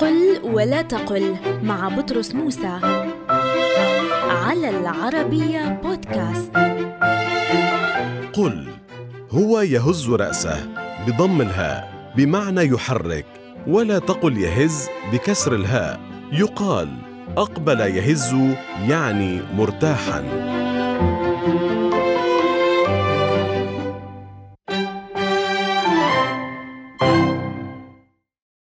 قل ولا تقل مع بطرس موسى على العربية بودكاست. قل هو يهز رأسه بضم الهاء بمعنى يحرك ولا تقل يهز بكسر الهاء. يقال أقبل يهز يعني مرتاحاً.